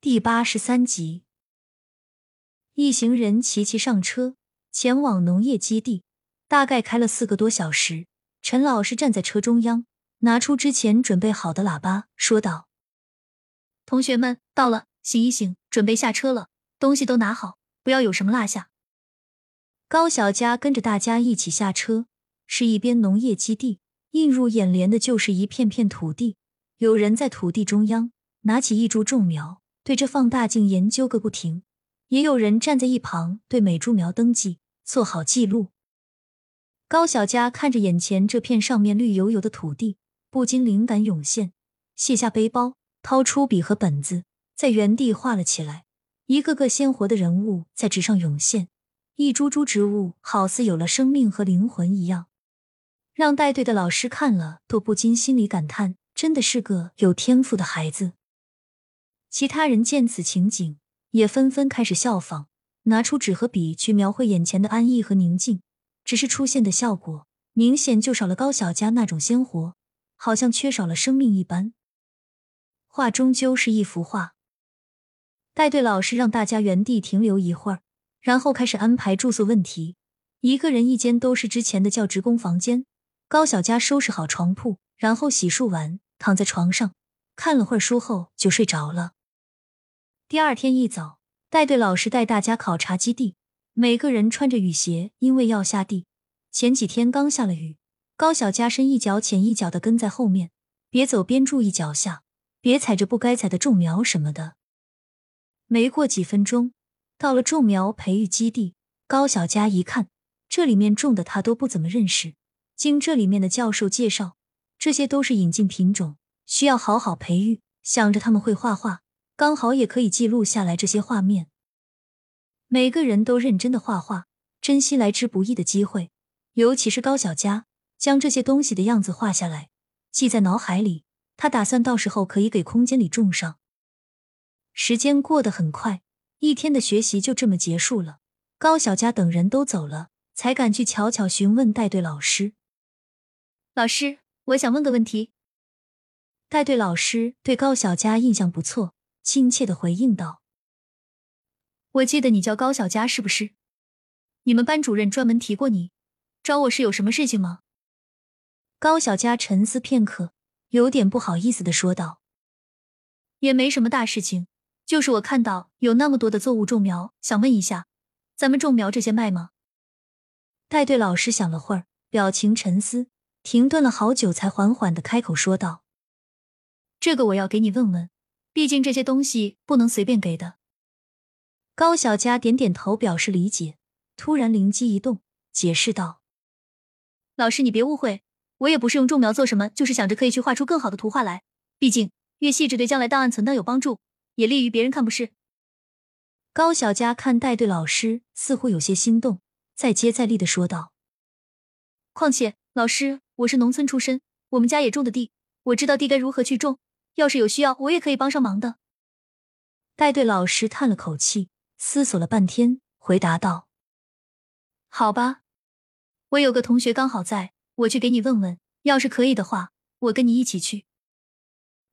第八十三集，一行人齐齐上车，前往农业基地。大概开了四个多小时。陈老师站在车中央，拿出之前准备好的喇叭，说道：“同学们到了，醒一醒，准备下车了，东西都拿好，不要有什么落下。”高小佳跟着大家一起下车，是一边农业基地，映入眼帘的就是一片片土地。有人在土地中央拿起一株种苗，对着放大镜研究个不停；也有人站在一旁，对每株苗登记，做好记录。高小佳看着眼前这片上面绿油油的土地，不禁灵感涌现，卸下背包，掏出笔和本子，在原地画了起来。一个个鲜活的人物在纸上涌现，一株株植物好似有了生命和灵魂一样，让带队的老师看了都不禁心里感叹：真的是个有天赋的孩子。其他人见此情景，也纷纷开始效仿，拿出纸和笔去描绘眼前的安逸和宁静。只是出现的效果明显就少了高小佳那种鲜活，好像缺少了生命一般。画终究是一幅画。带队老师让大家原地停留一会儿，然后开始安排住宿问题。一个人一间都是之前的教职工房间。高小佳收拾好床铺，然后洗漱完，躺在床上看了会儿书后就睡着了。第二天一早，带队老师带大家考察基地。每个人穿着雨鞋，因为要下地。前几天刚下了雨，高小佳深一脚浅一脚的跟在后面，别走边注意脚下，别踩着不该踩的种苗什么的。没过几分钟，到了种苗培育基地。高小佳一看，这里面种的他都不怎么认识。经这里面的教授介绍，这些都是引进品种，需要好好培育。想着他们会画画，刚好也可以记录下来这些画面。每个人都认真的画画，珍惜来之不易的机会。尤其是高小佳，将这些东西的样子画下来，记在脑海里。他打算到时候可以给空间里种上。时间过得很快，一天的学习就这么结束了。高小佳等人都走了，才敢去悄悄询问带队老师：“老师，我想问个问题。”带队老师对高小佳印象不错，亲切的回应道。我记得你叫高小佳是不是？你们班主任专门提过你，找我是有什么事情吗？高小佳沉思片刻，有点不好意思的说道：“也没什么大事情，就是我看到有那么多的作物种苗，想问一下，咱们种苗这些卖吗？”带队老师想了会儿，表情沉思，停顿了好久，才缓缓的开口说道：“这个我要给你问问，毕竟这些东西不能随便给的。”高小佳点点头，表示理解。突然灵机一动，解释道：“老师，你别误会，我也不是用种苗做什么，就是想着可以去画出更好的图画来。毕竟越细致，对将来档案存档有帮助，也利于别人看，不是？”高小佳看带队老师似乎有些心动，再接再厉的说道：“况且，老师，我是农村出身，我们家也种的地，我知道地该如何去种。要是有需要，我也可以帮上忙的。”带队老师叹了口气。思索了半天，回答道：“好吧，我有个同学刚好在，我去给你问问，要是可以的话，我跟你一起去。”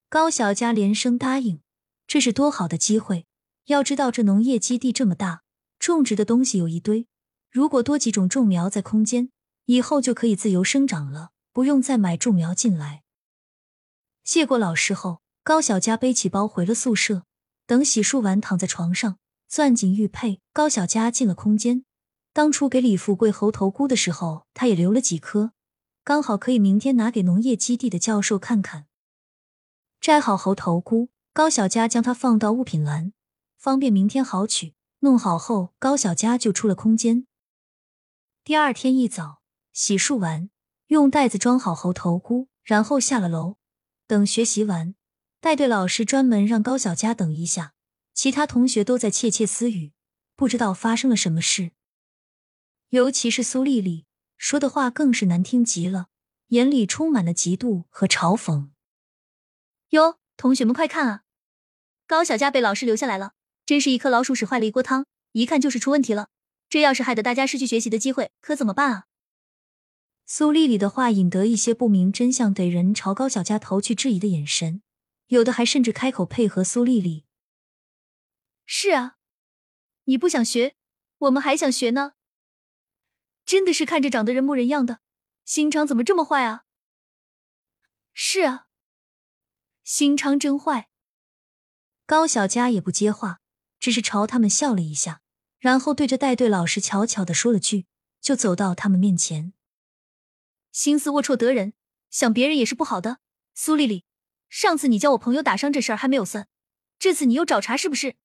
高小佳连声答应。这是多好的机会！要知道这农业基地这么大，种植的东西有一堆，如果多几种种苗在空间，以后就可以自由生长了，不用再买种苗进来。谢过老师后，高小佳背起包回了宿舍，等洗漱完，躺在床上。攥紧玉佩，高小佳进了空间。当初给李富贵猴头菇的时候，他也留了几颗，刚好可以明天拿给农业基地的教授看看。摘好猴头菇，高小佳将它放到物品栏，方便明天好取。弄好后，高小佳就出了空间。第二天一早，洗漱完，用袋子装好猴头菇，然后下了楼。等学习完，带队老师专门让高小佳等一下。其他同学都在窃窃私语，不知道发生了什么事。尤其是苏丽丽说的话更是难听极了，眼里充满了嫉妒和嘲讽。哟，同学们快看啊！高小佳被老师留下来了，真是一颗老鼠屎坏了一锅汤，一看就是出问题了。这要是害得大家失去学习的机会，可怎么办啊？苏丽丽的话引得一些不明真相的人朝高小佳投去质疑的眼神，有的还甚至开口配合苏丽丽。是啊，你不想学，我们还想学呢。真的是看着长得人模人样的，心肠怎么这么坏啊？是啊，心肠真坏。高小佳也不接话，只是朝他们笑了一下，然后对着带队老师悄悄的说了句，就走到他们面前。心思龌龊得人，想别人也是不好的。苏丽丽，上次你叫我朋友打伤这事儿还没有算，这次你又找茬是不是？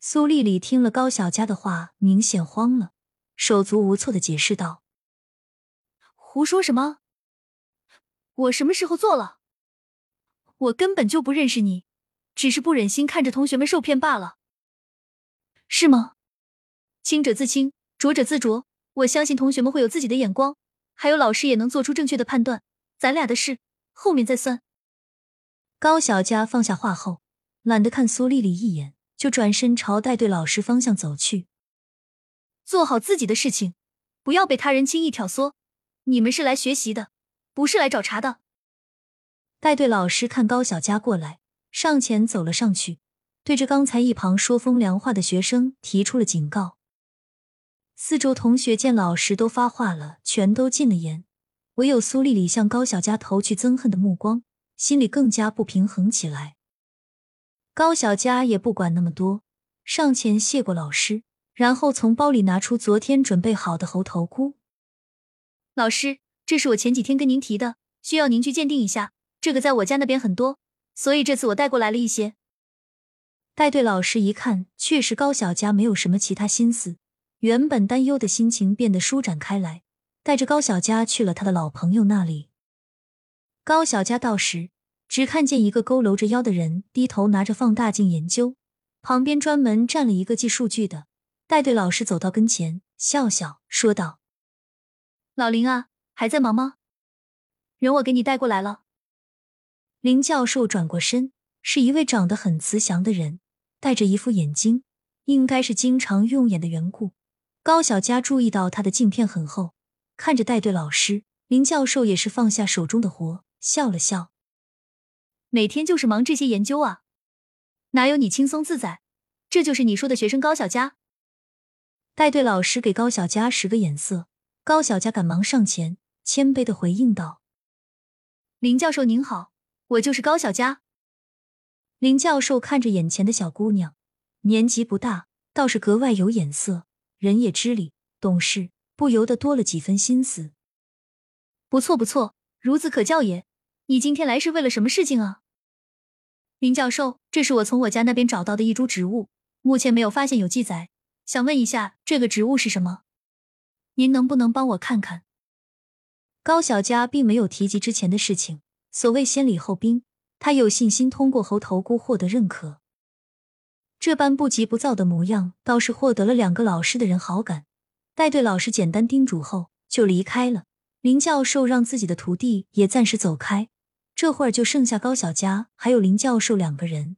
苏丽丽听了高小佳的话，明显慌了，手足无措的解释道：“胡说什么？我什么时候做了？我根本就不认识你，只是不忍心看着同学们受骗罢了，是吗？清者自清，浊者自浊。我相信同学们会有自己的眼光，还有老师也能做出正确的判断。咱俩的事后面再算。”高小佳放下话后，懒得看苏丽丽一眼。就转身朝带队老师方向走去，做好自己的事情，不要被他人轻易挑唆。你们是来学习的，不是来找茬的。带队老师看高小佳过来，上前走了上去，对着刚才一旁说风凉话的学生提出了警告。四周同学见老师都发话了，全都禁了言，唯有苏丽丽向高小佳投去憎恨的目光，心里更加不平衡起来。高小佳也不管那么多，上前谢过老师，然后从包里拿出昨天准备好的猴头菇。老师，这是我前几天跟您提的，需要您去鉴定一下。这个在我家那边很多，所以这次我带过来了一些。带队老师一看，确实高小佳没有什么其他心思，原本担忧的心情变得舒展开来，带着高小佳去了他的老朋友那里。高小佳到时。只看见一个佝偻着腰的人低头拿着放大镜研究，旁边专门站了一个记数据的带队老师。走到跟前，笑笑说道：“老林啊，还在忙吗？人我给你带过来了。”林教授转过身，是一位长得很慈祥的人，戴着一副眼镜，应该是经常用眼的缘故。高小佳注意到他的镜片很厚，看着带队老师，林教授也是放下手中的活，笑了笑。每天就是忙这些研究啊，哪有你轻松自在？这就是你说的学生高小佳。带队老师给高小佳使个眼色，高小佳赶忙上前，谦卑的回应道：“林教授您好，我就是高小佳。”林教授看着眼前的小姑娘，年纪不大，倒是格外有眼色，人也知礼懂事，不由得多了几分心思。不错不错，孺子可教也。你今天来是为了什么事情啊，林教授？这是我从我家那边找到的一株植物，目前没有发现有记载，想问一下这个植物是什么？您能不能帮我看看？高小佳并没有提及之前的事情，所谓先礼后兵，他有信心通过猴头菇获得认可。这般不急不躁的模样，倒是获得了两个老师的人好感。待对老师简单叮嘱后就离开了，林教授让自己的徒弟也暂时走开。这会儿就剩下高小佳还有林教授两个人。